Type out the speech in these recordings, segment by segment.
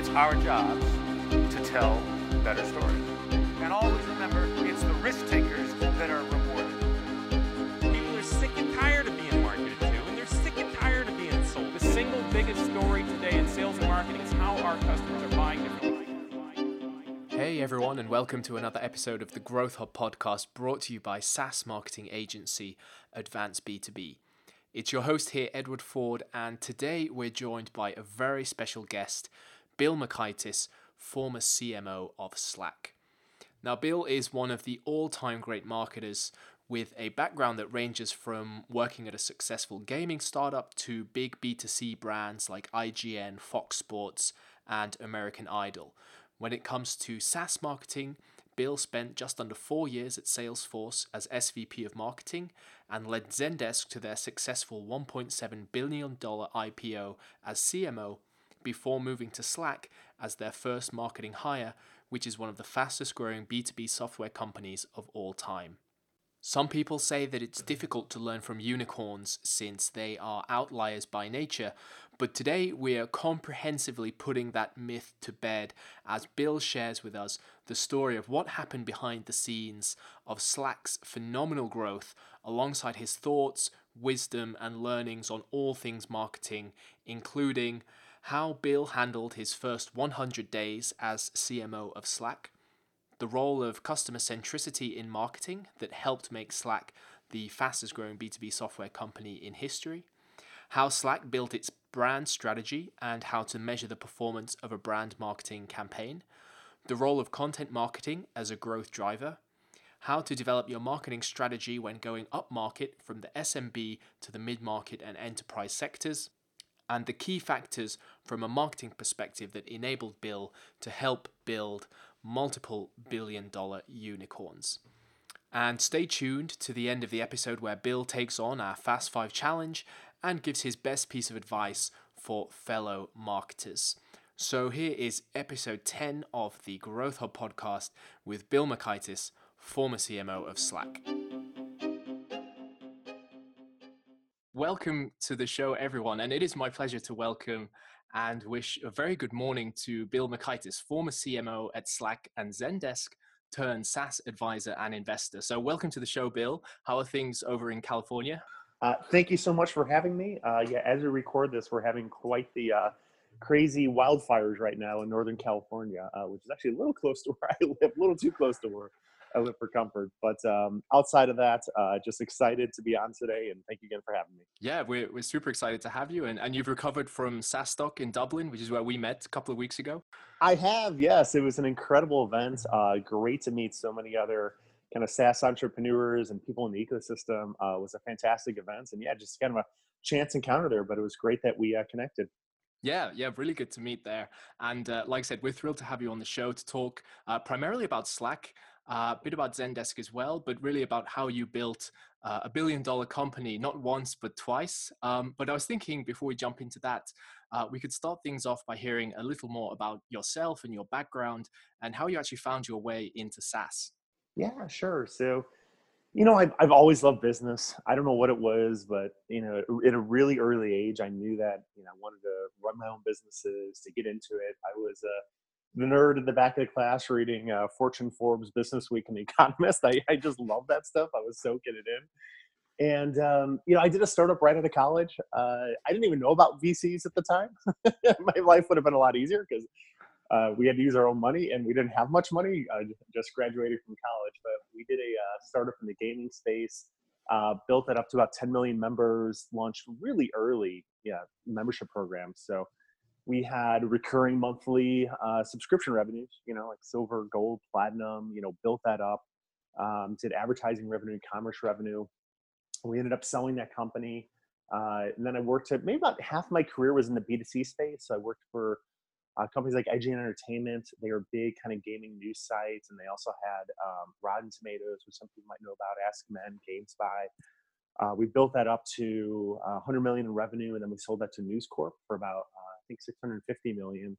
It's our jobs to tell better stories. And always remember, it's the risk takers that are rewarded. People are sick and tired of being marketed to, and they're sick and tired of being sold. The single biggest story today in sales and marketing is how our customers are buying differently. Hey everyone, and welcome to another episode of the Growth Hub podcast brought to you by SaaS marketing agency Advance B2B. It's your host here, Edward Ford, and today we're joined by a very special guest, Bill Macaitis, former CMO of Slack. Now, Bill is one of the all time great marketers with a background that ranges from working at a successful gaming startup to big B2C brands like IGN, Fox Sports, and American Idol. When it comes to SaaS marketing, Bill spent just under four years at Salesforce as SVP of marketing and led Zendesk to their successful $1.7 billion IPO as CMO before moving to Slack as their first marketing hire, which is one of the fastest growing B2B software companies of all time. Some people say that it's difficult to learn from unicorns since they are outliers by nature, but today we are comprehensively putting that myth to bed as Bill shares with us the story of what happened behind the scenes of Slack's phenomenal growth alongside his thoughts, wisdom, and learnings on all things marketing, including how Bill handled his first 100 days as CMO of Slack the role of customer centricity in marketing that helped make Slack the fastest growing B2B software company in history, how Slack built its brand strategy and how to measure the performance of a brand marketing campaign, the role of content marketing as a growth driver, how to develop your marketing strategy when going up market from the SMB to the mid market and enterprise sectors, and the key factors from a marketing perspective that enabled Bill to help build multiple billion dollar unicorns. And stay tuned to the end of the episode where Bill takes on our Fast 5 challenge and gives his best piece of advice for fellow marketers. So here is episode 10 of the Growth Hub podcast with Bill Macaitis, former CMO of Slack. Welcome to the show, everyone, and it is my pleasure to welcome and wish a very good morning to Bill Macaitis, former CMO at Slack and Zendesk, turned SaaS advisor and investor. So, welcome to the show, Bill. How are things over in California? Uh, thank you so much for having me. Uh, yeah, as we record this, we're having quite the uh, crazy wildfires right now in Northern California, uh, which is actually a little close to where I live, a little too close to where I live for comfort. But um, outside of that, uh, just excited to be on today, and thank you again for having me. Yeah, we're, we're super excited to have you. And, and you've recovered from SaaStock in Dublin, which is where we met a couple of weeks ago. I have, yes. It was an incredible event. Uh, great to meet so many other kind of SaaS entrepreneurs and people in the ecosystem. Uh, it was a fantastic event, and yeah, just kind of a chance encounter there. But it was great that we uh, connected. Yeah, yeah, really good to meet there. And uh, like I said, we're thrilled to have you on the show to talk uh, primarily about Slack, uh, a bit about Zendesk as well, but really about how you built uh, a billion dollar company, not once, but twice. Um, but I was thinking before we jump into that, uh, we could start things off by hearing a little more about yourself and your background and how you actually found your way into SaaS. Yeah, sure. So, you know, I've, I've always loved business. I don't know what it was, but, you know, at a really early age, I knew that, you know, I wanted to run my own businesses, to get into it. I was a, the nerd in the back of the class reading uh, Fortune, Forbes, Business Week, and The Economist. I, I just love that stuff. I was soaking it in. And, um, you know, I did a startup right out of college. Uh, I didn't even know about VCs at the time. My life would have been a lot easier because uh, we had to use our own money and we didn't have much money. I just graduated from college, but we did a uh, startup in the gaming space, uh, built it up to about 10 million members, launched really early, yeah, membership programs. So we had recurring monthly uh, subscription revenues, you know, like silver, gold, platinum, you know, built that up, um, did advertising revenue, commerce revenue. We ended up selling that company. Uh, and then I worked at maybe about half my career was in the B2C space. So I worked for uh, companies like IGN Entertainment. They were big kind of gaming news sites. And they also had um, Rotten Tomatoes, which some people might know about, Ask Men, GameSpy. Uh, we built that up to 100 uh, million in revenue, and then we sold that to News Corp for about uh, think 650 million.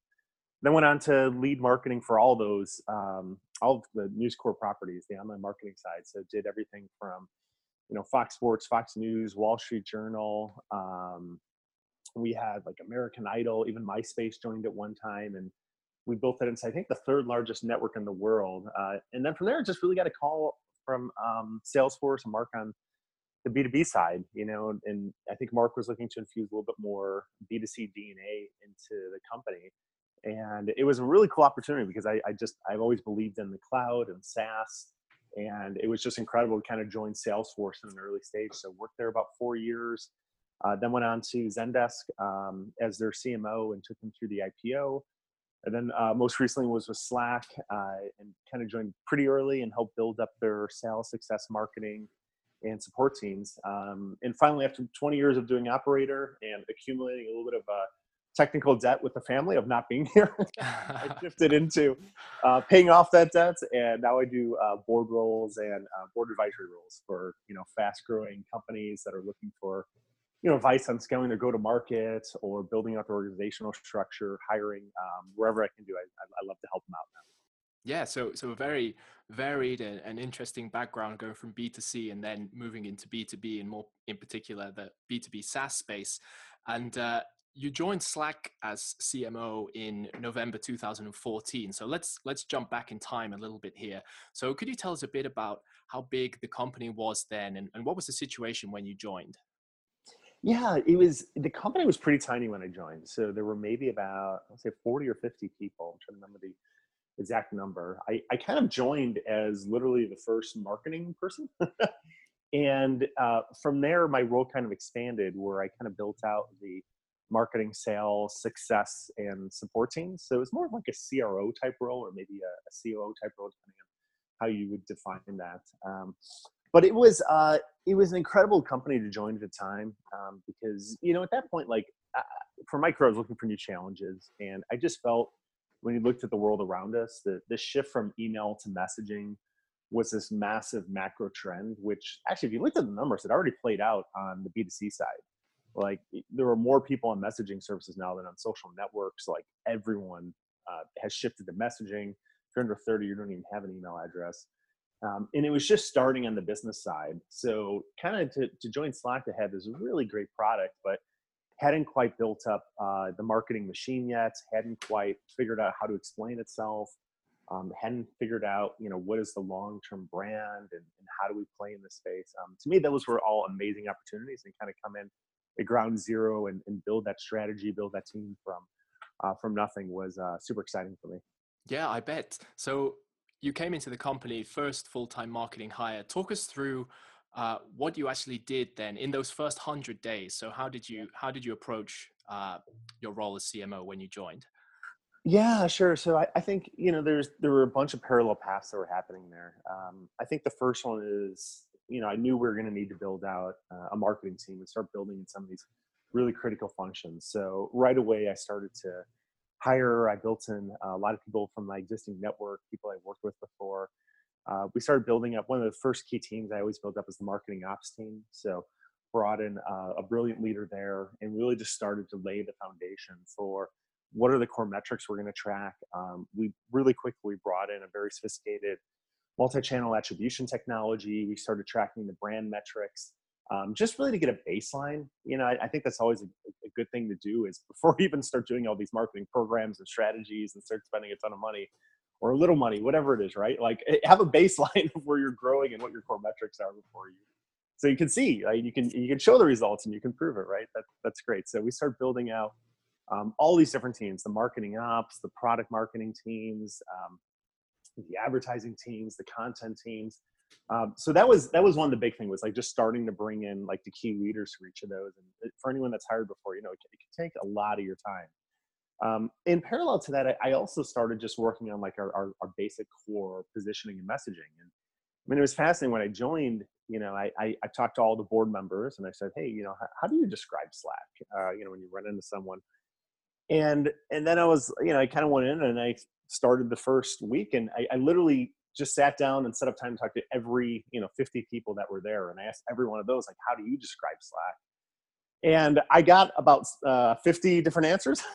Then went on to lead marketing for all those, um, all the News Corp properties, the online marketing side. So did everything from, you know, Fox Sports, Fox News, Wall Street Journal. Um, we had like American Idol, even MySpace joined at one time, and we built it into I think the third largest network in the world. Uh, and then from there, just really got a call from um, Salesforce and Mark on the B2B side, you know, and I think Mark was looking to infuse a little bit more B2C DNA into the company. And it was a really cool opportunity because I, I just, I've always believed in the cloud and SaaS. And it was just incredible to kind of join Salesforce in an early stage. So worked there about four years, uh, then went on to Zendesk um, as their CMO and took them through the IPO. And then uh, most recently was with Slack uh, and kind of joined pretty early and helped build up their sales success marketing and support teams. Um, and finally, after 20 years of doing operator and accumulating a little bit of uh, technical debt with the family of not being here, I shifted into uh, paying off that debt. And now I do uh, board roles and uh, board advisory roles for you know fast growing companies that are looking for you know advice on scaling their go to market or building out their organizational structure, hiring um, wherever I can do. I, I love to help them out now. Yeah, so so a very varied and, and, interesting background going from B2C and then moving into B2B and more in particular the B2B SaaS space. And uh, you joined Slack as CMO in November 2014. So let's let's jump back in time a little bit here. So could you tell us a bit about how big the company was then and, and what was the situation when you joined? Yeah, it was the company was pretty tiny when I joined. So there were maybe about I'll say 40 or 50 people. I'm trying to remember the exact number. I, I kind of joined as literally the first marketing person. and uh, from there, my role kind of expanded where I kind of built out the marketing, sales, success, and support teams. So it was more like a CRO type role or maybe a, a COO type role, depending on how you would define that. Um, but it was uh, it was an incredible company to join at the time um, because you know at that point like uh, for my career I was looking for new challenges and I just felt when you looked at the world around us, the, the shift from email to messaging was this massive macro trend, which actually, if you looked at the numbers, it already played out on the B2C side. Like there are more people on messaging services now than on social networks. Like everyone uh, has shifted to messaging. If you're under 30, you don't even have an email address. Um, and it was just starting on the business side. So kind of to, to join Slack ahead is a really great product, but hadn't quite built up uh, the marketing machine yet, hadn't quite figured out how to explain itself, um, hadn't figured out, you know, what is the long-term brand and, and how do we play in this space. Um, to me, those were all amazing opportunities and kind of come in at ground zero and, and build that strategy, build that team from uh, from nothing was uh, super exciting for me. Yeah, I bet. So you came into the company first full-time marketing hire. Talk us through uh, what you actually did then in those first hundred days. So how did you how did you approach uh, your role as CMO when you joined? Yeah, sure. So I, I, think you know there's there were a bunch of parallel paths that were happening there. Um, I think the first one is you know I knew we were going to need to build out uh, a marketing team and start building in some of these really critical functions. So right away I started to hire. I built in a lot of people from my existing network, people I worked with before uh, we started building up one of the first key teams I always build up is the marketing ops team. So brought in uh, a brilliant leader there and really just started to lay the foundation for what are the core metrics we're going to track. Um, we really quickly brought in a very sophisticated multi-channel attribution technology. We started tracking the brand metrics. Um, just really to get a baseline. You know, I, I think that's always a, a, good thing to do is before you even start doing all these marketing programs and strategies and start spending a ton of money, or a little money, whatever it is, right? Like eh, have a baseline of where you're growing and what your core metrics are before you. So you can see, right? you can you can show the results and you can prove it, right? That that's great. So we start building out um, all these different teams: the marketing ops, the product marketing teams, um, the advertising teams, the content teams. Um, so that was that was one of the big thing was like just starting to bring in like the key leaders for each of those. And eh, for anyone that's hired before, you know, it, it can take a lot of your time. Um, in parallel to that, I, I, also started just working on like our, our, our, basic core positioning and messaging. And I mean, it was fascinating when I joined, you know, I, I, I talked to all the board members and I said, Hey, you know, how, how do you describe Slack? Uh, you know, when you run into someone and, and then I was, you know, I kind of went in and I started the first week and I, I literally just sat down and set up time to talk to every, you know, 50 people that were there. And I asked every one of those, like, how do you describe Slack? And I got about uh, 50 different answers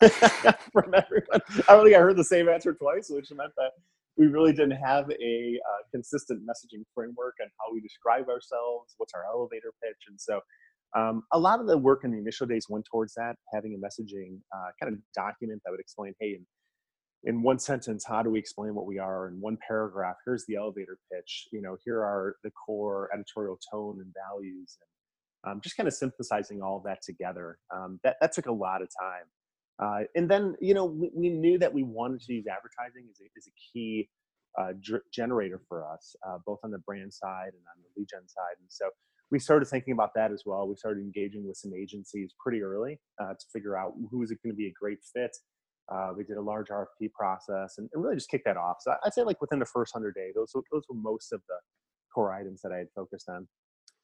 from everyone. I don't think I heard the same answer twice, which meant that we really didn't have a uh, consistent messaging framework on how we describe ourselves, what's our elevator pitch. And so um, a lot of the work in the initial days went towards that, having a messaging uh, kind of document that would explain, hey, in in one sentence how do we explain what we are in one paragraph here's the elevator pitch you know here are the core editorial tone and values and um, just kind of synthesizing all of that together um, that, that took a lot of time uh, and then you know we, we, knew that we wanted to use advertising as a, as a key uh, generator for us uh, both on the brand side and on the lead gen side and so we started thinking about that as well we started engaging with some agencies pretty early uh, to figure out who is it going to be a great fit uh, we did a large RFP process and, and, really just kicked that off. So I'd say like within the first hundred days, those those were most of the core items that I had focused on.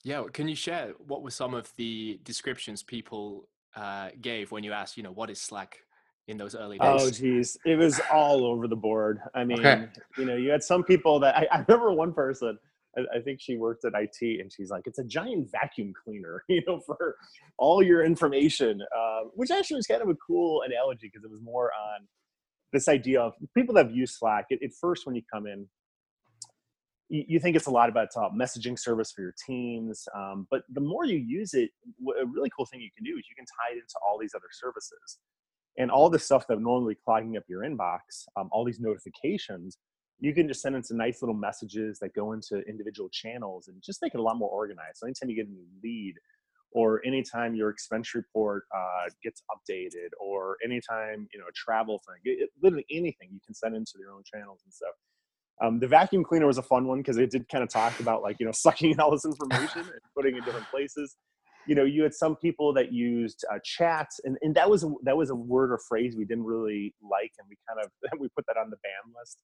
Yeah, can you share what were some of the descriptions people uh, gave when you asked, you know, what is Slack in those early days? Oh, geez, it was all over the board. I mean, okay. you know, you had some people that I, I remember one person I, think she worked at IT, and she's like, "It's a giant vacuum cleaner, you know, for all your information," uh, which actually was kind of a cool analogy because it was more on this idea of people that have used Slack. At, at first, when you come in, you, think it's a lot about it's messaging service for your teams, um, but the more you use it, a really cool thing you can do is you can tie it into all these other services, and all the stuff that normally clogging up your inbox, um, all these notifications you can just send in some nice little messages that go into individual channels and just make it a lot more organized. So anytime you get a new lead, or anytime your expense report uh, gets updated, or anytime you know a travel thing, it, literally anything you can send into your own channels and stuff. Um, the vacuum cleaner was a fun one because it did kind of talk about like you know sucking in all this information and putting it in different places. You know, you had some people that used uh, chats, and, and that was a, that was a word or phrase we didn't really like, and we kind of we put that on the ban list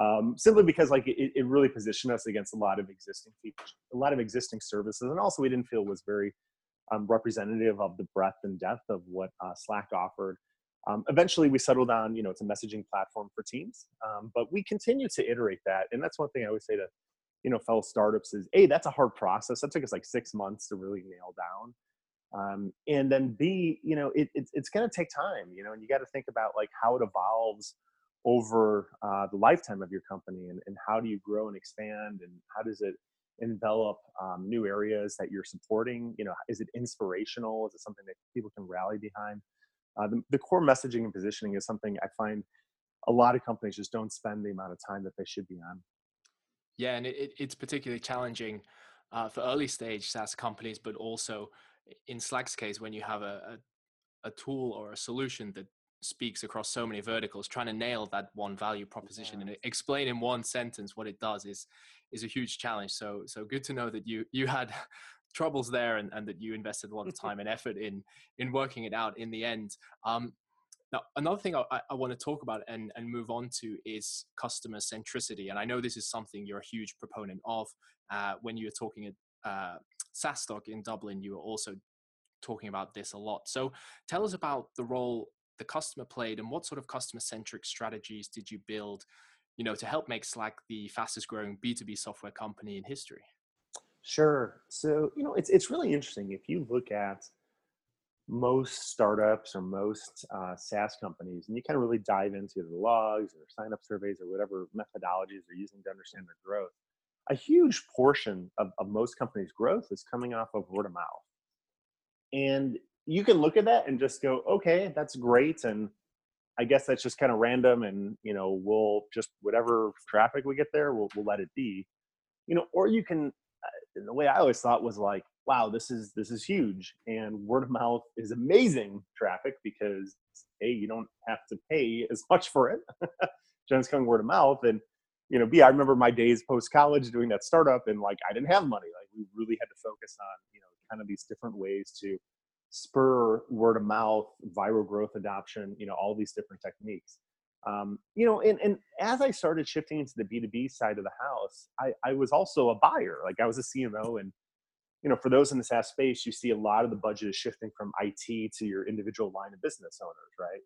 um, simply because like it, it, really positioned us against a lot of existing features, a lot of existing services, and also we didn't feel was very um, representative of the breadth and depth of what uh, Slack offered. Um, eventually, we settled on you know it's a messaging platform for teams, um, but we continue to iterate that, and that's one thing I always say to you know fellow startups is a that's a hard process. That took us like six months to really nail down. Um, and then B, you know, it, it it's going to take time, you know, and you got to think about like how it evolves over uh, the lifetime of your company and, and how do you grow and expand and how does it envelop um, new areas that you're supporting you know is it inspirational is it something that people can rally behind uh, the, the, core messaging and positioning is something i find a lot of companies just don't spend the amount of time that they should be on. Yeah and it, it's particularly challenging uh, for early stage saas companies but also in slack's case when you have a, a, a tool or a solution that speaks across so many verticals trying to nail that one value proposition and explain in one sentence what it does is is a huge challenge. So so good to know that you you had troubles there and, and that you invested a lot of time and effort in in working it out in the end. Um now another thing i, I want to talk about and and move on to is customer centricity and i know this is something you're a huge proponent of uh, when you were talking at uh, SaaStock in Dublin, you were also talking about this a lot. So tell us about the role the customer played and what sort of customer centric strategies did you build you know to help make slack the fastest growing b2b software company in history sure so you know it's it's really interesting if you look at most startups or most uh, SaaS companies, and you kind of really dive into the logs or sign up surveys or whatever methodologies they're using to understand their growth, a huge portion of, of most companies' growth is coming off of word of mouth. And you can look at that and just go, okay, that's great. And I guess that's just kind of random. And, you know, we'll just, whatever traffic we get there, we'll, we'll let it be, you know, or you can, uh, the way I always thought was like, wow, this is, this is huge. And word of mouth is amazing traffic because, A, you don't have to pay as much for it. Jen's coming word of mouth. And, you know, B, I remember my days post college doing that startup and like, I didn't have money. Like we really had to focus on, you know, kind of these different ways to spur word of mouth, viral growth adoption, you know, all these different techniques. Um, you know, and, and as I started shifting into the B2B side of the house, I, I was also a buyer. Like I was a CMO and, you know, for those in the SaaS space, you see a lot of the budget is shifting from IT to your individual line of business owners, right?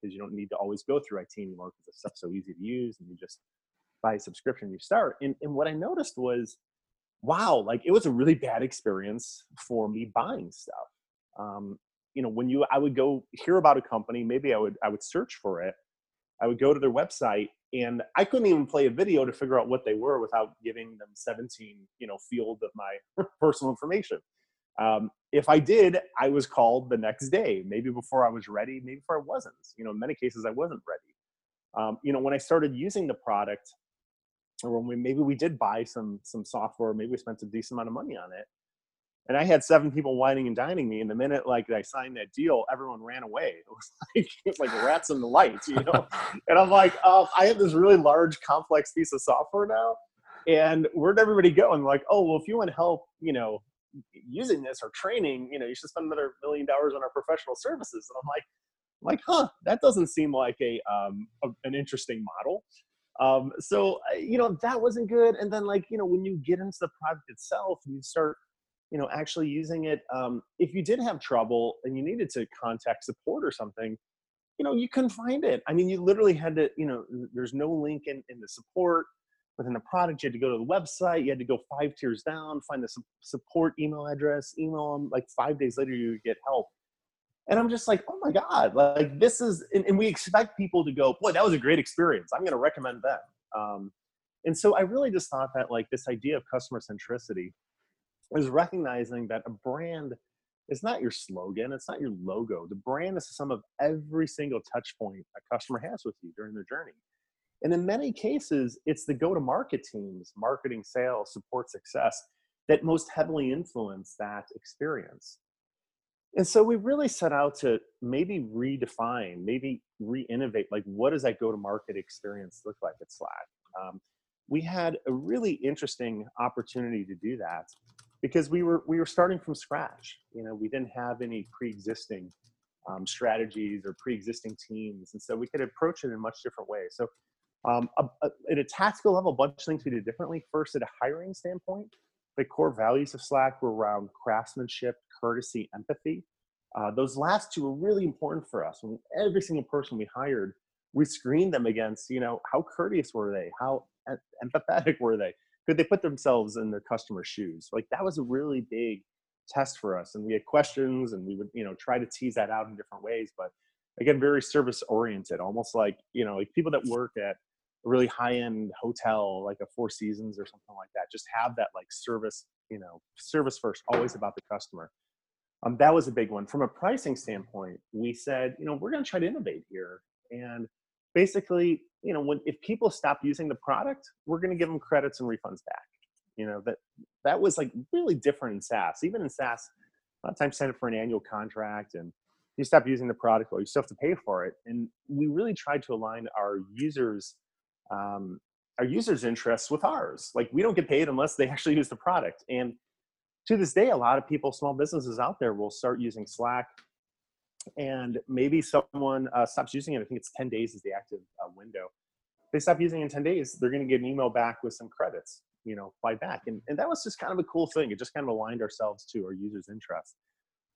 Because um, you don't need to always go through IT anymore because the stuff's so easy to use and you just buy a subscription, you start. And, and what I noticed was, wow, like it was a really bad experience for me buying stuff um, you know when you i would go hear about a company maybe i would i would search for it i would go to their website and i couldn't even play a video to figure out what they were without giving them 17 you know field of my personal information. Um, if i did i was called the next day maybe before i was ready maybe before i wasn't. You know in many cases i wasn't ready. Um, you know, when I started using the product, or when we maybe we did buy some some software, maybe we spent a decent amount of money on it, and I had seven people whining and dining me. And the minute like I signed that deal, everyone ran away. It was like it was like rats in the lights, you know. and I'm like, oh, I have this really large, complex piece of software now, and where'd everybody go? And like, oh, well, if you want help, you know, using this or training, you know, you should spend another million dollars on our professional services. And I'm like, I'm like, huh, that doesn't seem like a, um, a an interesting model. Um, so you know that wasn't good. And then like you know when you get into the product itself, you start you know actually using it. Um, if you did have trouble and you needed to contact support or something, you know you couldn't find it. I mean, you literally had to you know there's no link in in the support within the product. You had to go to the website. You had to go five tiers down, find the support email address, email them. Like five days later, you get help. And I'm just like, oh my God, like this is, and, and we expect people to go, boy, that was a great experience. I'm going to recommend them. Um, and so I really just thought that like this idea of customer centricity is recognizing that a brand is not your slogan, it's not your logo. The brand is the sum of every single touch point a customer has with you during their journey. And in many cases, it's the go to market teams, marketing, sales, support, success, that most heavily influence that experience. And so we really set out to maybe redefine, maybe re-innovate, like what does that go-to-market experience look like at Slack? Um, we had a really interesting opportunity to do that because we were we were starting from scratch. You know, we didn't have any pre-existing um, strategies or pre-existing teams, and so we could approach it in much different way. So, um, a, a, at a tactical level, a bunch of things we did differently. First, at a hiring standpoint, the core values of Slack were around craftsmanship, courtesy, empathy. Uh, those last two were really important for us. When every single person we hired, we screened them against, you know, how courteous were they? How empathetic were they? Could they put themselves in their customer's shoes? Like that was a really big test for us. And we had questions and we would, you know, try to tease that out in different ways. But again, very service oriented, almost like, you know, like people that work at a really high end hotel, like a Four Seasons or something like that, just have that like service, you know, service first, always about the customer. Um, that was a big one. From a pricing standpoint, we said, you know, we're going to try to innovate here. And basically, you know, when if people stop using the product, we're going to give them credits and refunds back. You know, that that was like really different in SaaS. Even in SaaS, a lot of times sign up for an annual contract and you stop using the product, well, you still have to pay for it. And we really tried to align our users um, our users' interests with ours. Like we don't get paid unless they actually use the product. And to this day, a lot of people, small businesses out there, will start using Slack, and maybe someone uh, stops using it. I think it's 10 days is the active uh, window. If they stop using it in 10 days, they're going to get an email back with some credits, you know, fly back. And, and that was just kind of a cool thing. It just kind of aligned ourselves to our users' interests.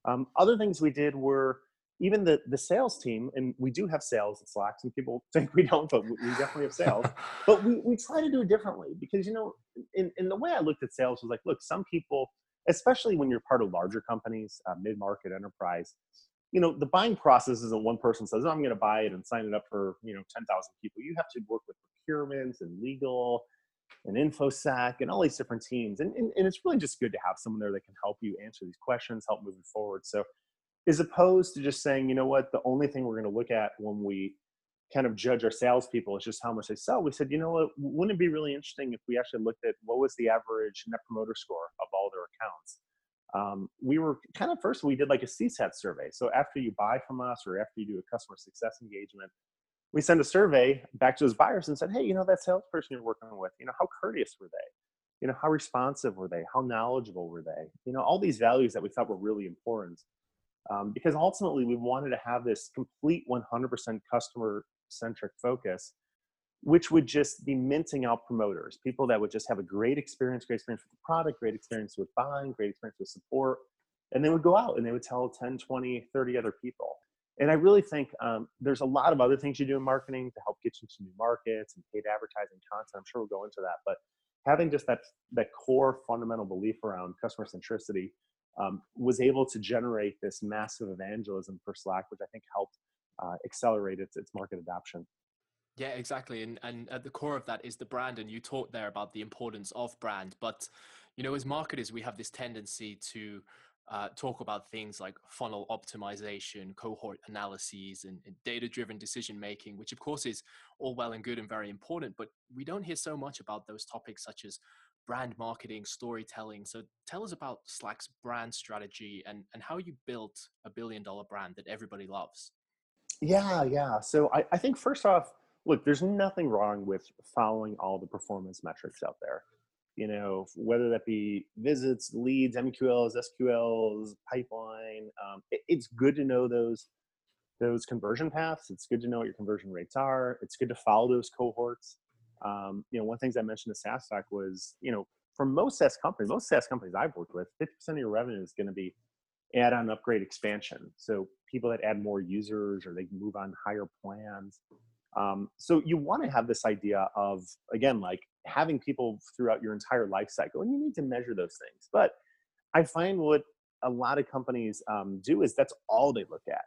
Um, other things we did were even the the sales team, and we do have sales at Slack. Some people think we don't, but we definitely have sales. but we, we try to do it differently because you know, in, in the way I looked at sales was like, look, some people, especially when you're part of larger companies, uh, mid market enterprise, you know, the buying process isn't one person says, oh, I'm going to buy it and sign it up for you know ten thousand people. You have to work with procurement and legal and infosec and all these different teams and, and, and it's really just good to have someone there that can help you answer these questions help moving forward so as opposed to just saying, you know what, the only thing we're going to look at when we kind of judge our salespeople is just how much they sell. We said, you know what, wouldn't it be really interesting if we actually looked at what was the average net promoter score of all their accounts? Um, we were kind of first, we did like a CSAT survey. So after you buy from us or after you do a customer success engagement, we send a survey back to those buyers and said, hey, you know, that salesperson you're working with, you know, how courteous were they? You know, how responsive were they? How knowledgeable were they? You know, all these values that we thought were really important um, because ultimately we wanted to have this complete 100% customer centric focus which would just be minting out promoters people that would just have a great experience great experience with the product great experience with buying great experience with support and they would go out and they would tell 10 20 30 other people and i really think um, there's a lot of other things you do in marketing to help get you to new markets and paid advertising content i'm sure we'll go into that but having just that that core fundamental belief around customer centricity um, was able to generate this massive evangelism for Slack, which I think helped uh, accelerate its, its market adoption. Yeah, exactly. And and at the core of that is the brand. And you talked there about the importance of brand. But you know, as marketers, we have this tendency to uh, talk about things like funnel optimization, cohort analyses, and, and data driven decision making, which of course is all well and good and very important. But we don't hear so much about those topics such as brand marketing, storytelling. So tell us about Slack's brand strategy and, and how you built a billion dollar brand that everybody loves. Yeah, yeah. So I, I think first off, look, there's nothing wrong with following all the performance metrics out there you know, whether that be visits, leads, MQLs, SQLs, pipeline. Um, it, it's good to know those those conversion paths. It's good to know what your conversion rates are. It's good to follow those cohorts. Um, you know, one of the things I mentioned to SaaStock was, you know, for most SaaS companies, most SaaS companies I've worked with, 50% of your revenue is going to be add-on upgrade expansion. So people that add more users or they move on higher plans. Um, so you want to have this idea of again, like having people throughout your entire life cycle, and you need to measure those things. But I find what a lot of companies um, do is that's all they look at,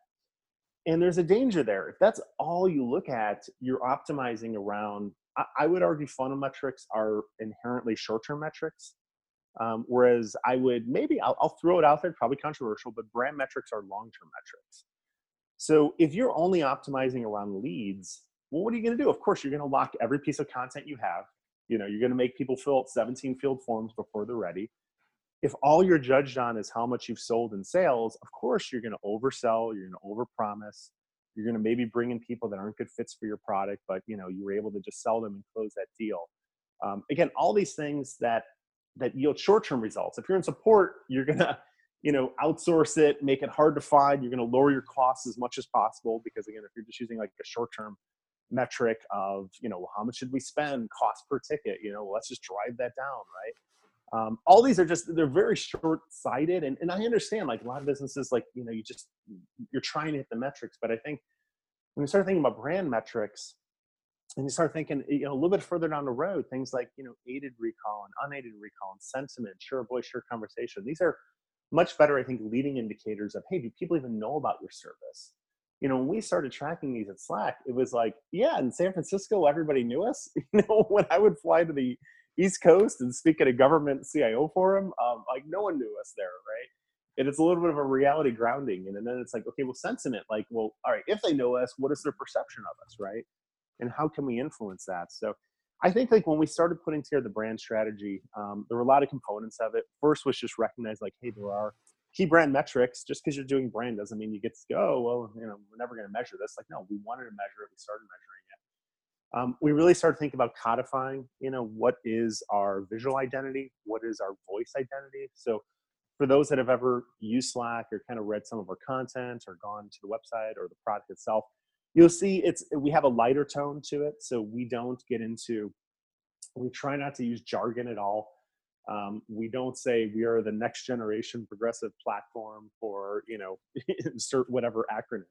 and there's a danger there. If that's all you look at, you're optimizing around. I, I would argue funnel metrics are inherently short-term metrics. Um, whereas I would maybe I'll, I'll throw it out there, probably controversial, but brand metrics are long-term metrics. So if you're only optimizing around leads, well, what are you going to do? Of course, you're going to lock every piece of content you have. You know, you're going to make people fill out 17 field forms before they're ready. If all you're judged on is how much you've sold in sales, of course you're going to oversell, you're going to overpromise. You're going to maybe bring in people that aren't good fits for your product, but you know you were able to just sell them and close that deal. Um, again, all these things that that yield short-term results. If you're in support, you're gonna you know outsource it, make it hard to find. You're going to lower your costs as much as possible because again, if you're just using like a short-term metric of you know how much should we spend cost per ticket you know let's just drive that down right? Um, all these are just they're very short-sighted and, and i understand like a lot of businesses like you know you just you're trying to hit the metrics but i think when you start thinking about brand metrics and you start thinking you know a little bit further down the road things like you know aided recall and unaided recall and sentiment sure voice sure conversation these are much better i think leading indicators of hey do people even know about your service you know, when we started tracking these at Slack, it was like, yeah, in San Francisco, everybody knew us. You know, when I would fly to the East Coast and speak at a government CIO forum, um, like no one knew us there, right? And it's a little bit of a reality grounding. And then it's like, okay, well, sentiment, like, well, all right, if they know us, what is their perception of us, right? And how can we influence that? So I think like when we started putting together the brand strategy, um, there were a lot of components of it. First was just recognize like, hey, there are key brand metrics. Just because you're doing brand doesn't mean you get to go, well, you know, we're never going to measure this. Like, no, we wanted to measure it. We started measuring it. Um, we really started thinking about codifying, you know, what is our visual identity? What is our voice identity? So for those that have ever used Slack or kind of read some of our content or gone to the website or the product itself, you'll see it's we have a lighter tone to it. So we don't get into we try not to use jargon at all. Um, we don't say we are the next generation progressive platform for you know insert whatever acronym.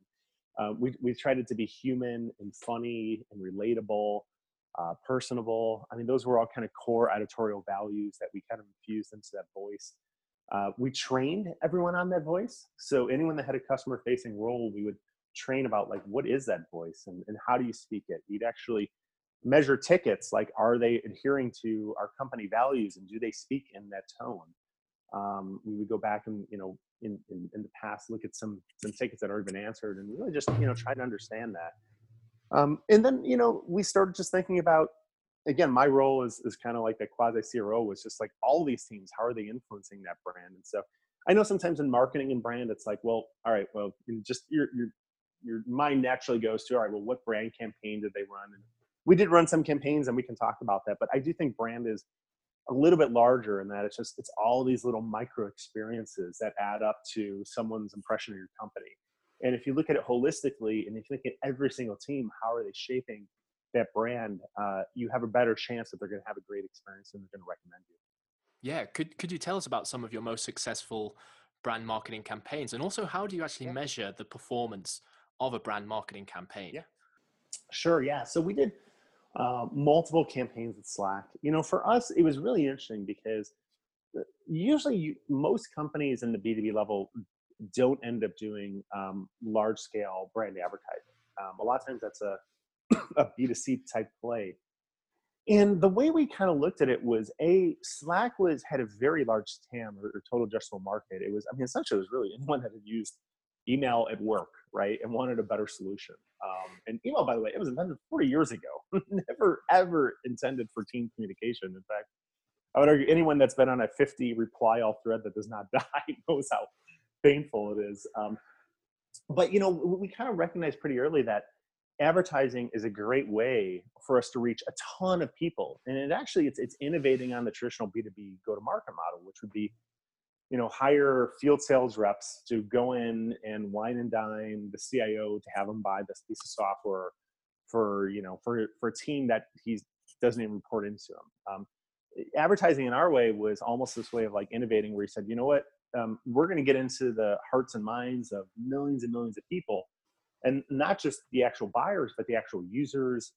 Uh, we we tried it to be human and funny and relatable, uh, personable. I mean, those were all kind of core editorial values that we kind of infused into that voice. Uh, we trained everyone on that voice. So anyone that had a customer facing role, we would train about like what is that voice and, and how do you speak it. We'd actually measure tickets like are they adhering to our company values and do they speak in that tone? Um, we would go back and you know in, in, in, the past look at some some tickets that already been answered and really just you know try to understand that. Um, and then you know we started just thinking about again my role is, is kind of like the quasi cro was just like all these teams how are they influencing that brand? And so i know sometimes in marketing and brand it's like well all right well just your your your mind naturally goes to all right well what brand campaign did they run? And we did run some campaigns and we can talk about that but i do think brand is a little bit larger in that it's just it's all these little micro experiences that add up to someone's impression of your company. And if you look at it holistically and if you look at every single team how are they shaping that brand uh, you have a better chance that they're going to have a great experience and they're going to recommend you. Yeah could could you tell us about some of your most successful brand marketing campaigns? And also how do you actually yeah. measure the performance of a brand marketing campaign? Yeah. Sure yeah. So we did uh, multiple campaigns with Slack. You know, for us, it was really interesting because uh, usually you, most companies in the B2B level don't end up doing um, large scale brand advertising. Um, a lot of times that's a, a B2C type play. And the way we kind of looked at it was a Slack was had a very large TAM or, or total addressable market. It was, I mean, essentially, it was really anyone that had used email at work, right, and wanted a better solution. Um, and email, by the way, it was invented 40 years ago. Never ever intended for team communication. In fact, I would argue anyone that's been on a 50 reply all thread that does not die knows how painful it is. Um, but you know, we kind of recognized pretty early that advertising is a great way for us to reach a ton of people and it actually it's, it's innovating on the traditional b2b go to market model which would be you know hire field sales reps to go in and wine and dine the cio to have them buy this piece of software for you know for for a team that he doesn't even report into him. Um, advertising in our way was almost this way of like innovating where he said you know what? Um, we're going to get into the hearts and minds of millions and millions of people and not just the actual buyers but the actual users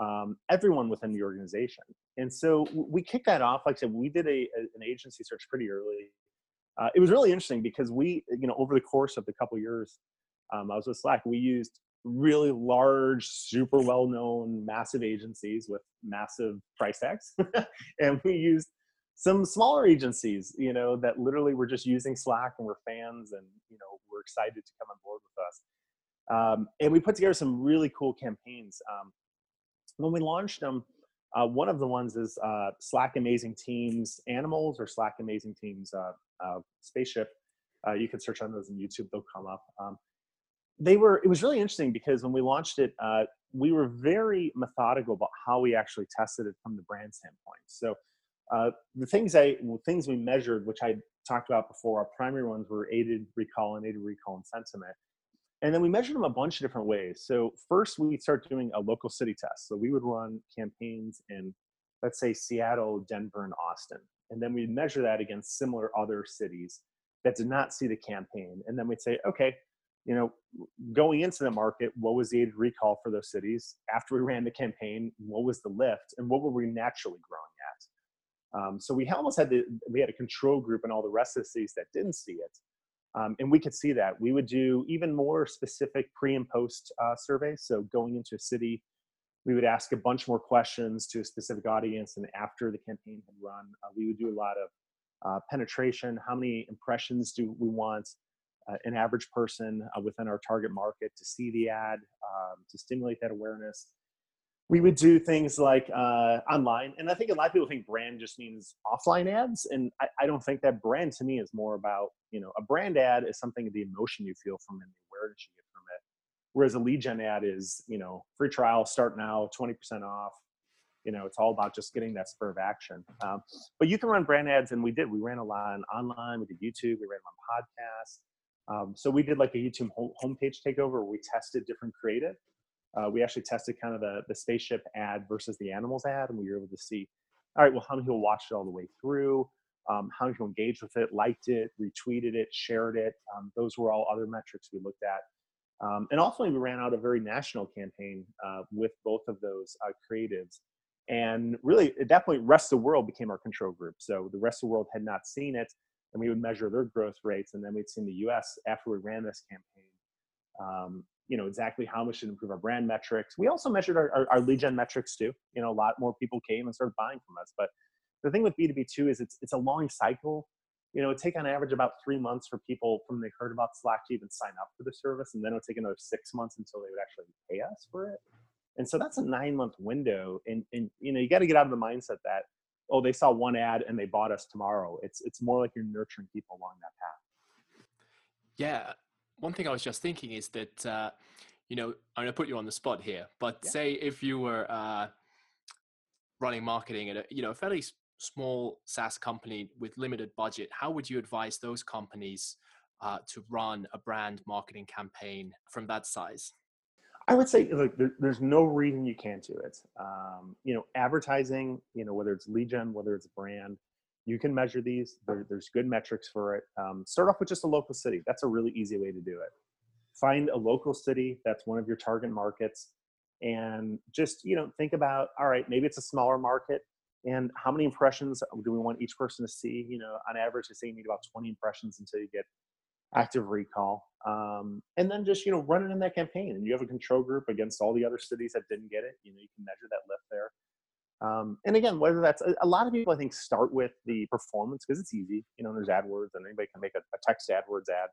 um, everyone within the organization. And so we kicked that off. Like i said we did a an agency search pretty early uh, it was really interesting because we you know over the course of the couple years um, i was with slack we used really large super well known massive agencies with massive price tags and we used some smaller agencies you know that literally were just using slack and were fans and you know were excited to come on board with us um, and we put together some really cool campaigns. Um, when we launched them, uh, one of the ones is uh, Slack Amazing Teams Animals or Slack Amazing Teams uh, uh Spaceship. Uh, you can search on those on YouTube; they'll come up. Um, they were. It was really interesting because when we launched it, uh, we were very methodical about how we actually tested it from the brand standpoint. So the things I things we measured, which I talked about before, our primary ones were aided recall and aided recall and sentiment. And then we measured them a bunch of different ways. So first we start doing a local city test. So we would run campaigns in, let's say, Seattle, Denver, and Austin. And then we'd measure that against similar other cities that did not see the campaign. And then we'd say, okay, you know, going into the market, what was the aided recall for those cities? After we ran the campaign, what was the lift? And what were we naturally growing at? Um, so we almost had the, we had a control group and all the rest of the cities that didn't see it. Um, and we could see that. We would do even more specific pre and post uh, surveys. So going into a city, we would ask a bunch more questions to a specific audience. And after the campaign had run, uh, we would do a lot of uh, penetration. How many impressions do we want uh, an average person uh, within our target market to see the ad, um, to stimulate that awareness? We would do things like uh, online and i think a lot of people think brand just means offline ads and I, I, don't think that. Brand to me is more about you know a brand ad is something of the emotion you feel from it the awareness you get from it whereas a lead gen ad is you know free trial start now 20% off. You know it's all about just getting that spur of action. Um, but you can run brand ads and we did. We ran a lot on online. We did youtube. We ran on podcasts. Um, so we did like a youtube homepage takeover where we tested different creative uh, we actually tested kind of the, the spaceship ad versus the animals ad, and we were able to see, all right, well, how many people watched it all the way through? Um, how many people engaged with it, liked it, retweeted it, shared it? Um, those were all other metrics we looked at. Um, and ultimately, we ran out a very national campaign uh, with both of those uh, creatives. And really, at that point, rest of the world became our control group. So the rest of the world had not seen it, and we would measure their growth rates. And then we'd see in the US after we ran this campaign, um, you know exactly how much to improve our brand metrics. We also measured our, our, our, lead gen metrics too. You know, a lot more people came and started buying from us. But the thing with B2B too is it's it's a long cycle. You know, it take on average about three months for people from they heard about Slack to even sign up for the service, and then it would take another six months until they would actually pay us for it. And so that's a nine month window. And and you know, you got to get out of the mindset that oh, they saw one ad and they bought us tomorrow. It's it's more like you're nurturing people along that path. Yeah, one thing I was just thinking is that, uh, you know, I'm going to put you on the spot here, but yeah. say if you were uh, running marketing at a, you know, a fairly small SaaS company with limited budget, how would you advise those companies uh, to run a brand marketing campaign from that size? I would say, look, there, there's no reason you can't do it. Um, you know, advertising, you know, whether it's lead gen, whether it's brand, you can measure these. There, there's good metrics for it. Um, start off with just a local city. That's a really easy way to do it. Find a local city that's one of your target markets, and just you know think about all right, maybe it's a smaller market, and how many impressions do we want each person to see? You know, on average, they say you need about 20 impressions until you get active recall, um, and then just you know run it in that campaign, and you have a control group against all the other cities that didn't get it. You know, you can measure that lift there. Um, and again, whether that's a, a, lot of people, I think, start with the performance because it's easy. You know, there's AdWords, and anybody can make a, a text AdWords ad.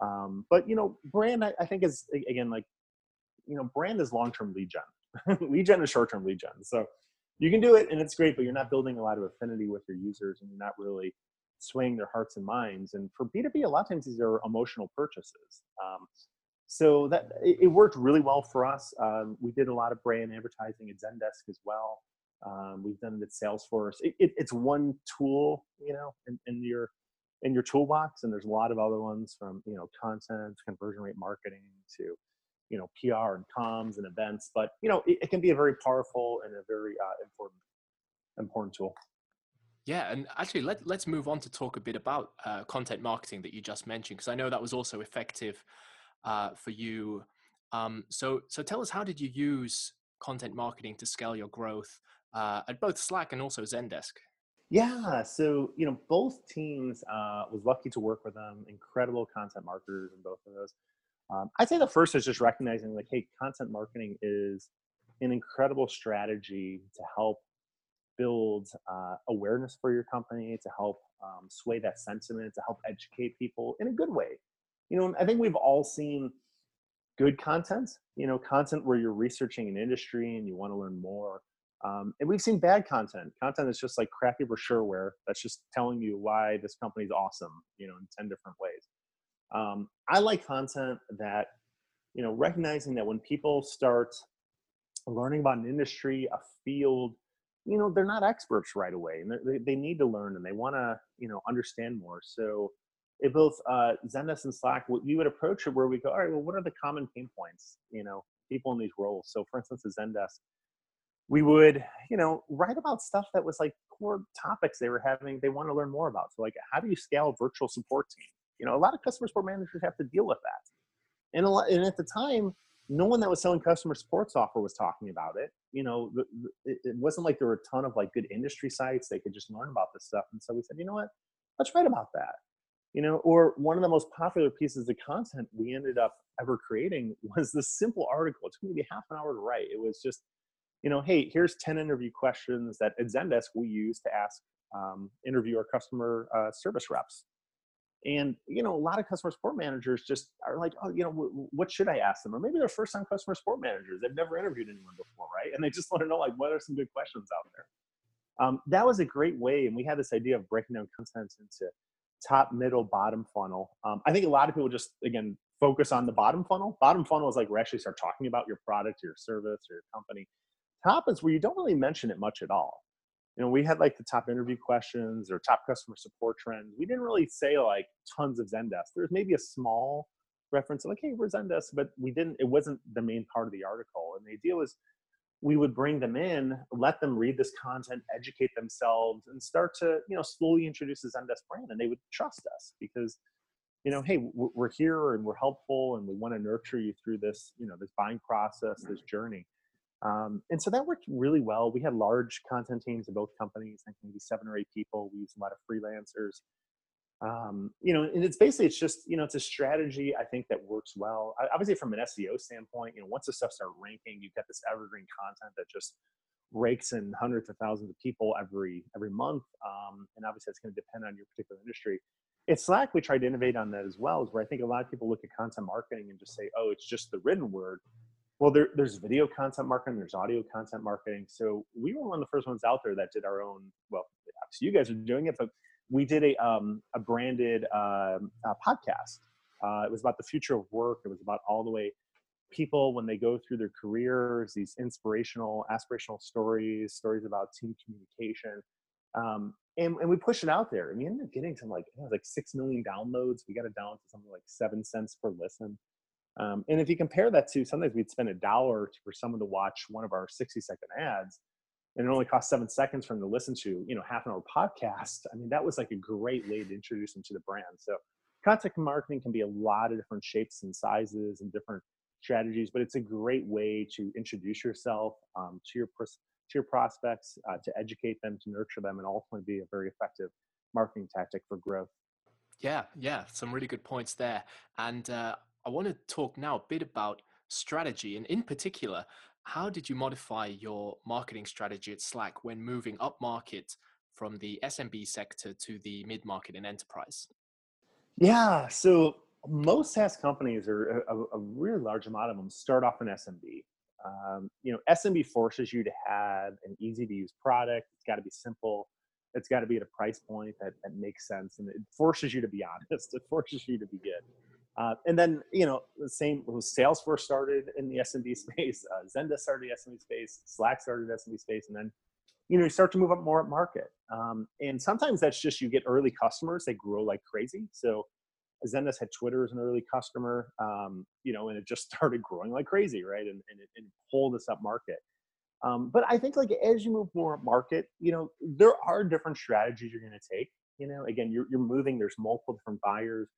Um, but you know, brand, I, I, think is again like, you know, brand is long-term lead gen. lead gen is short-term lead gen. So you can do it, and it's great, but you're not building a lot of affinity with your users, and you're not really swaying their hearts and minds. And for B2B, a lot of times these are emotional purchases. Um, so that it, it, worked really well for us. Um, we did a lot of brand advertising at Zendesk as well. Um, we've done it at Salesforce. It, it, it's one tool, you know, in, in, your in your toolbox, and there's a lot of other ones from you know content, conversion rate marketing to you know PR and comms and events. But you know, it, can be a very powerful and a very uh, important important tool. Yeah, and actually, let let's move on to talk a bit about uh, content marketing that you just mentioned, because I know that was also effective uh, for you. Um, so, so tell us, how did you use content marketing to scale your growth uh, at both Slack and also Zendesk? Yeah, so you know, both teams uh, was lucky to work with them. Incredible content marketers in both of those. Um, I'd say the first is just recognizing like, hey, content marketing is an incredible strategy to help build uh, awareness for your company, to help um, sway that sentiment, to help educate people in a good way you know, I think we've all seen good content, you know, content where you're researching an industry and you want to learn more. Um, and we've seen bad content, content that's just like crappy brochureware that's just telling you why this company is awesome, you know, in 10 different ways. Um, I like content that, you know, recognizing that when people start learning about an industry, a field, you know, they're not experts right away and they, they need to learn and they want to, you know, understand more. So, it both uh, Zendesk and Slack, we would approach it where we go, all right, well, what are the common pain points, you know, people in these roles? So for instance, at Zendesk, we would, you know, write about stuff that was like core topics they were having, they want to learn more about. So like, how do you scale a virtual support team? You know, a lot of customer support managers have to deal with that. And, a lot, and at the time, no one that was selling customer support software was talking about it. You know, it wasn't like there were a ton of like good industry sites they could just learn about this stuff. And so we said, you know what, let's write about that you know or one of the most popular pieces of content we ended up ever creating was this simple article it took maybe half an hour to write it was just you know hey here's 10 interview questions that at zendesk we use to ask um, interview our customer uh, service reps and you know a lot of customer support managers just are like oh you know w- what should i ask them or maybe they're first time customer support managers they've never interviewed anyone before right and they just want to know like what are some good questions out there um, that was a great way and we had this idea of breaking down content into top, middle, bottom funnel. Um, I think a lot of people just again focus on the bottom funnel. Bottom funnel is like you actually start talking about your product, your service, or your company. Top is where you don't really mention it much at all. You know, we had like the top interview questions or top customer support trends. We didn't really say like tons of Zendesk. There's maybe a small reference like, hey, we're Zendesk, but we didn't. It wasn't the main part of the article. And the idea was we would bring them in, let them read this content, educate themselves, and start to, you know, slowly introduce the Zendesk brand. And they would trust us because, you know, hey, we're here and we're helpful and we want to nurture you through this, you know, this buying process, this journey. Um, and so that worked really well. We had large content teams in both companies, think maybe seven or eight people. We used a lot of freelancers um, you know, and it's basically it's just you know it's a strategy I think that works well. I, obviously, from an SEO standpoint, you know, once the stuff start ranking, you've got this evergreen content that just rakes in hundreds of thousands of people every every month. Um, and obviously, it's going to depend on your particular industry. At Slack, we tried to innovate on that as well. Is where I think a lot of people look at content marketing and just say, "Oh, it's just the written word." Well, there, there's video content marketing, there's audio content marketing. So we were one of the first ones out there that did our own. Well, obviously, you guys are doing it, but we did a, um, a branded uh, podcast. Uh, it was about the future of work. It was about all the way people when they go through their careers, these inspirational, aspirational stories, stories about team communication. Um, and, and we pushed it out there and we ended up getting some like, it was like 6 million downloads. We got it down to something like seven cents per listen. Um, and if you compare that to sometimes we'd spend a dollar for someone to watch one of our 60 second ads, and it only cost seven seconds for them to listen to, you know, half an hour podcast. I mean, that was like a great way to introduce them to the brand. So content marketing can be a lot of different shapes and sizes and different strategies, but it's a great way to introduce yourself um, to your to your prospects, uh, to educate them, to nurture them, and ultimately be a very effective marketing tactic for growth. Yeah, yeah, some really good points there. And uh, I want to talk now a bit about strategy, and in particular, how did you modify your marketing strategy at Slack when moving up market from the SMB sector to the mid market and enterprise? Yeah, so most SaaS companies, or a, a, really large amount of them, start off in SMB. Um, you know, SMB forces you to have an easy to use product. It's got to be simple. It's got to be at a price point that, that makes sense, and it forces you to be honest. It forces you to be good. Uh, and then, you know, the same Salesforce started in the SMB space, uh, Zendesk started the SMB space, Slack started SMB space, and then, you know, you start to move up more at market. Um, and sometimes that's just you get early customers, they grow like crazy. So Zendesk had Twitter as an early customer, um, you know, and it just started growing like crazy, right? And, and, it, and pulled us up market. Um, but I think like as you move more market, you know, there are different strategies you're going to take. You know, again, you're, you're moving. There's multiple different buyers.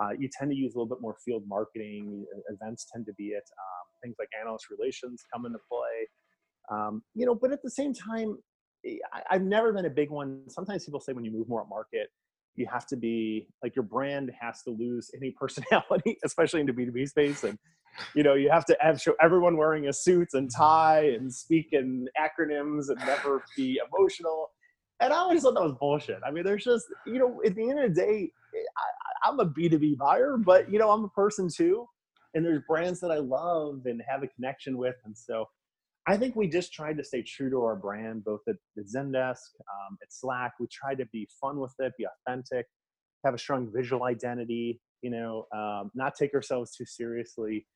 Uh, you tend to use a little bit more field marketing. Events tend to be it. Um, things like analyst relations come into play. Um, you know, but at the same time, eh, I, have never been a big one. Sometimes people say when you move more at market, you have to be like your brand has to lose any personality, especially in the B2B space. And you know, you have to have show everyone wearing a suit and tie and speak in acronyms and never be emotional. And I always thought that was bullshit. I mean, there's just, you know, at the end of the day, I, I'm a B2B buyer, but, you know, I'm a person too. And there's brands that I love and have a connection with. And so I think we just tried to stay true to our brand, both at, Zendesk, um, at Slack. We tried to be fun with it, be authentic, have a strong visual identity, you know, um, not take ourselves too seriously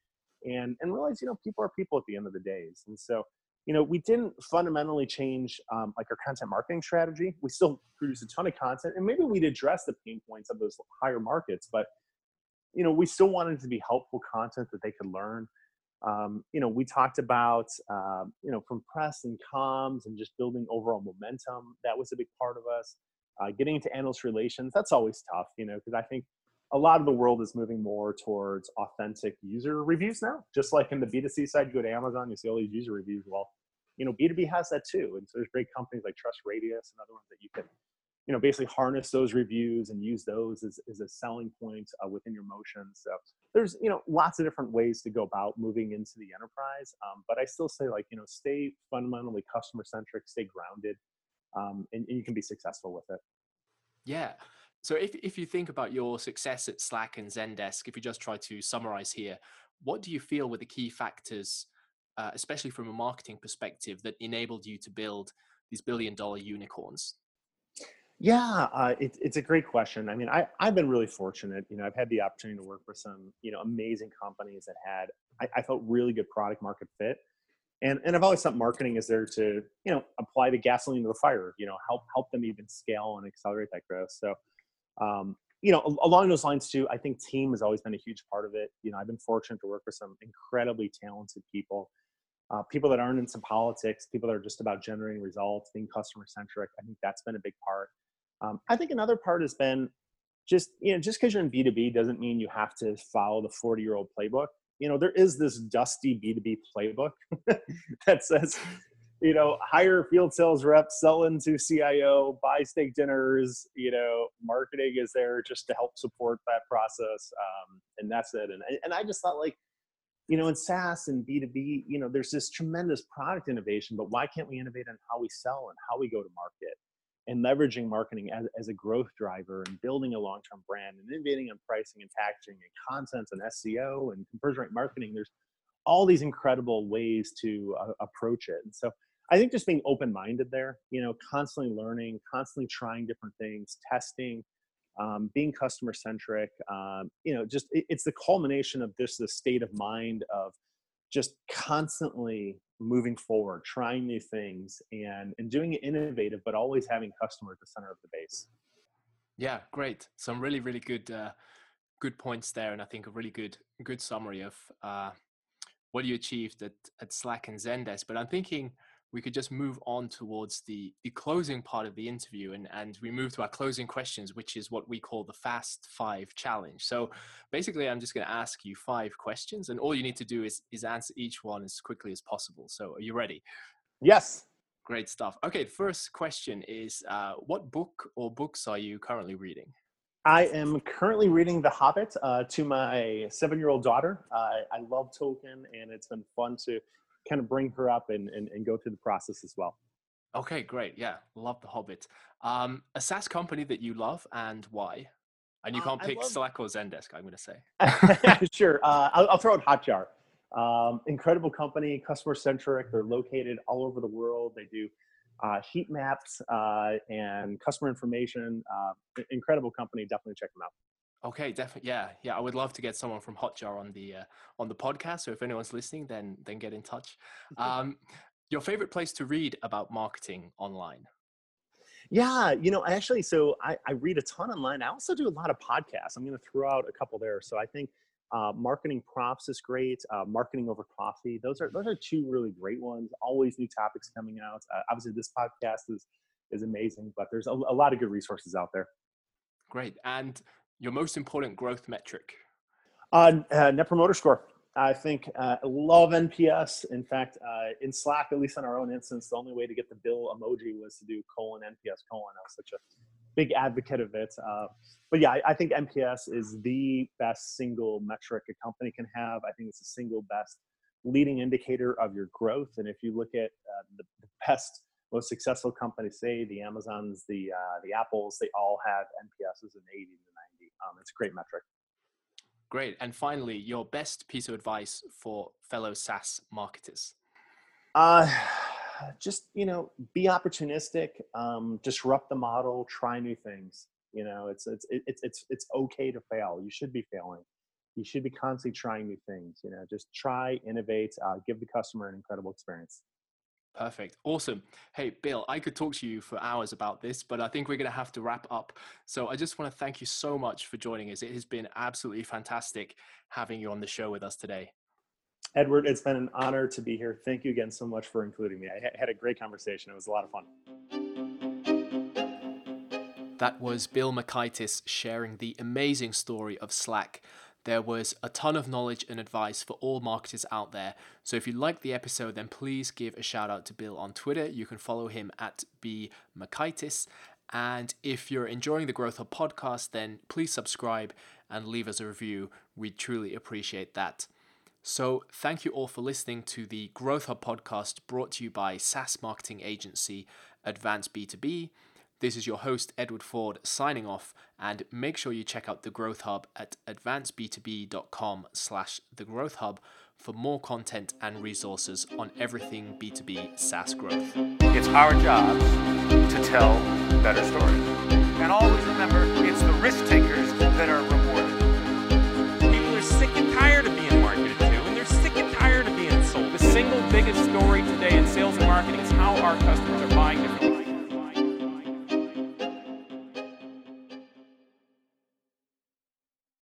and and realize you know people are people at the end of the days and so you know we didn't fundamentally change um, like our content marketing strategy. We still produce a ton of content and maybe we'd address the pain points of those higher markets but you know we still wanted to be helpful content that they could learn. Um, you know we talked about uh, you know from press and comms and just building overall momentum that was a big part of us. Uh, getting into analyst relations that's always tough you know because i think a lot of the world is moving more towards authentic user reviews now. Just like in the B2C side, you go to Amazon, you see all these user reviews. Well, you know, B2B has that too. And so there's great companies like TrustRadius and other ones that you can, you know, basically harness those reviews and use those as, as a selling point uh, within your motion. So there's, you know, lots of different ways to go about moving into the enterprise. Um, but I still say like, you know, stay fundamentally customer centric, stay grounded, um, and, and you can be successful with it. Yeah. So if, if you think about your success at Slack and Zendesk, if you just try to summarize here, what do you feel were the key factors, uh, especially from a marketing perspective, that enabled you to build these billion dollar unicorns? Yeah, uh, it, it's a great question. I mean, I, I've been really fortunate. You know, I've had the opportunity to work for some, you know, amazing companies that had, I, I felt really good product market fit. And, and I've always thought marketing is there to, you know, apply the gasoline to the fire, you know, help, help them even scale and accelerate that growth. So um, you know, along those lines too, I think team has always been a huge part of it. You know, I've been fortunate to work with some incredibly talented people, uh, people that aren't into politics, people that are just about generating results, being customer centric. I think that's been a big part. Um, I think another part has been just, you know, just because you're in B2B doesn't mean you have to follow the 40 year old playbook. You know, there is this dusty B2B playbook that says, you know, hire field sales reps, sell into CIO, buy steak dinners. You know, marketing is there just to help support that process, um, and that's it. And and I just thought like, you know, in SaaS and B two B, you know, there's this tremendous product innovation, but why can't we innovate on how we sell and how we go to market? And leveraging marketing as, as a growth driver and building a long term brand and innovating on pricing and packaging and content and SEO and conversion rate marketing. There's all these incredible ways to uh, approach it. And so I think just being open minded there, you know, constantly learning, constantly trying different things, testing, um, being customer centric, um, you know, just it, it's the culmination of this the state of mind of just constantly moving forward, trying new things, and and doing it innovative, but always having customer at the center of the base. Yeah, great. Some really really good uh, good points there, and I think a really good good summary of uh, what you achieved at at Slack and Zendesk. But I'm thinking we could just move on towards the, the closing part of the interview and, and we move to our closing questions, which is what we call the Fast Five Challenge. So basically, I'm just going to ask you five questions, and all you need to do is, is answer each one as quickly as possible. So, are you ready? Yes. Great stuff. Okay, the first question is uh, What book or books are you currently reading? I am currently reading The Hobbit uh, to my seven year old daughter. Uh, I love Tolkien, and it's been fun to kind of bring her up and, and, and go through the process as well. Okay, great. Yeah, love The Hobbit. Um, a SaaS company that you love and why? And you Uh, can't I pick love- Slack or Zendesk, I'm going to say. sure. Uh, I'll, I'll throw out Hotjar. Um, incredible company, customer centric. They're located all over the world. They do uh, heat maps uh, and customer information. Uh, incredible company. Definitely check them out. Okay, definitely. Yeah, yeah. I would love to get someone from Hotjar on the uh, on the podcast. So if anyone's listening, then then get in touch. Um, your favorite place to read about marketing online? Yeah, you know, actually, so I, I read a ton online. I also do a lot of podcasts. I'm going to throw out a couple there. So I think uh, MarketingProfs is great. Uh, marketing over coffee. Those are those are two really great ones. Always new topics coming out. Uh, obviously, this podcast is is amazing, but there's a, a lot of good resources out there. Great. And your most important growth metric? Uh, uh, Net Promoter Score. I think uh, love NPS. In fact, uh, in Slack, at least on our own instance, the only way to get the bill emoji was to do colon NPS colon. I was such a big advocate of it. Uh, but yeah, I, I think NPS is the best single metric a company can have. I think it's the single best leading indicator of your growth. And if you look at uh, the, the best, most successful companies, say the Amazons, the uh, the Apples, they all have NPSs in 80 to 90. Um, it's a great metric. Great. And finally, your best piece of advice for fellow SaaS marketers? Uh, just you know, be opportunistic, um, disrupt the model, try new things. You know, it's it's it's it's it's okay to fail. You should be failing. You should be constantly trying new things. You know, just try, innovate, uh, give the customer an incredible experience. Perfect. Awesome. Hey, Bill, I could talk to you for hours about this, but I think we're going to have to wrap up. So I just want to thank you so much for joining us. It has been absolutely fantastic having you on the show with us today. Edward, it's been an honor to be here. Thank you again so much for including me. I had a great conversation. It was a lot of fun. That was Bill Macaitis sharing the amazing story of Slack. There was a ton of knowledge and advice for all marketers out there. So if you liked the episode, then please give a shout out to Bill on Twitter. You can follow him at B. And if you're enjoying the Growth Hub podcast, then please subscribe and leave us a review. We truly appreciate that. So, thank you all for listening to the Growth Hub podcast brought to you by SaaS marketing agency Advance B2B. This is your host, Edward Ford, signing off, and make sure you check out the Growth Hub at advanceb2b.com slash the Growth Hub for more content and resources on everything B2B SaaS growth. It's our job to tell better stories. And always remember, it's the risk takers that are rewarded. People are sick and tired of being marketed to, and they're sick and tired of being sold. The single biggest story today in sales and marketing is how our customers are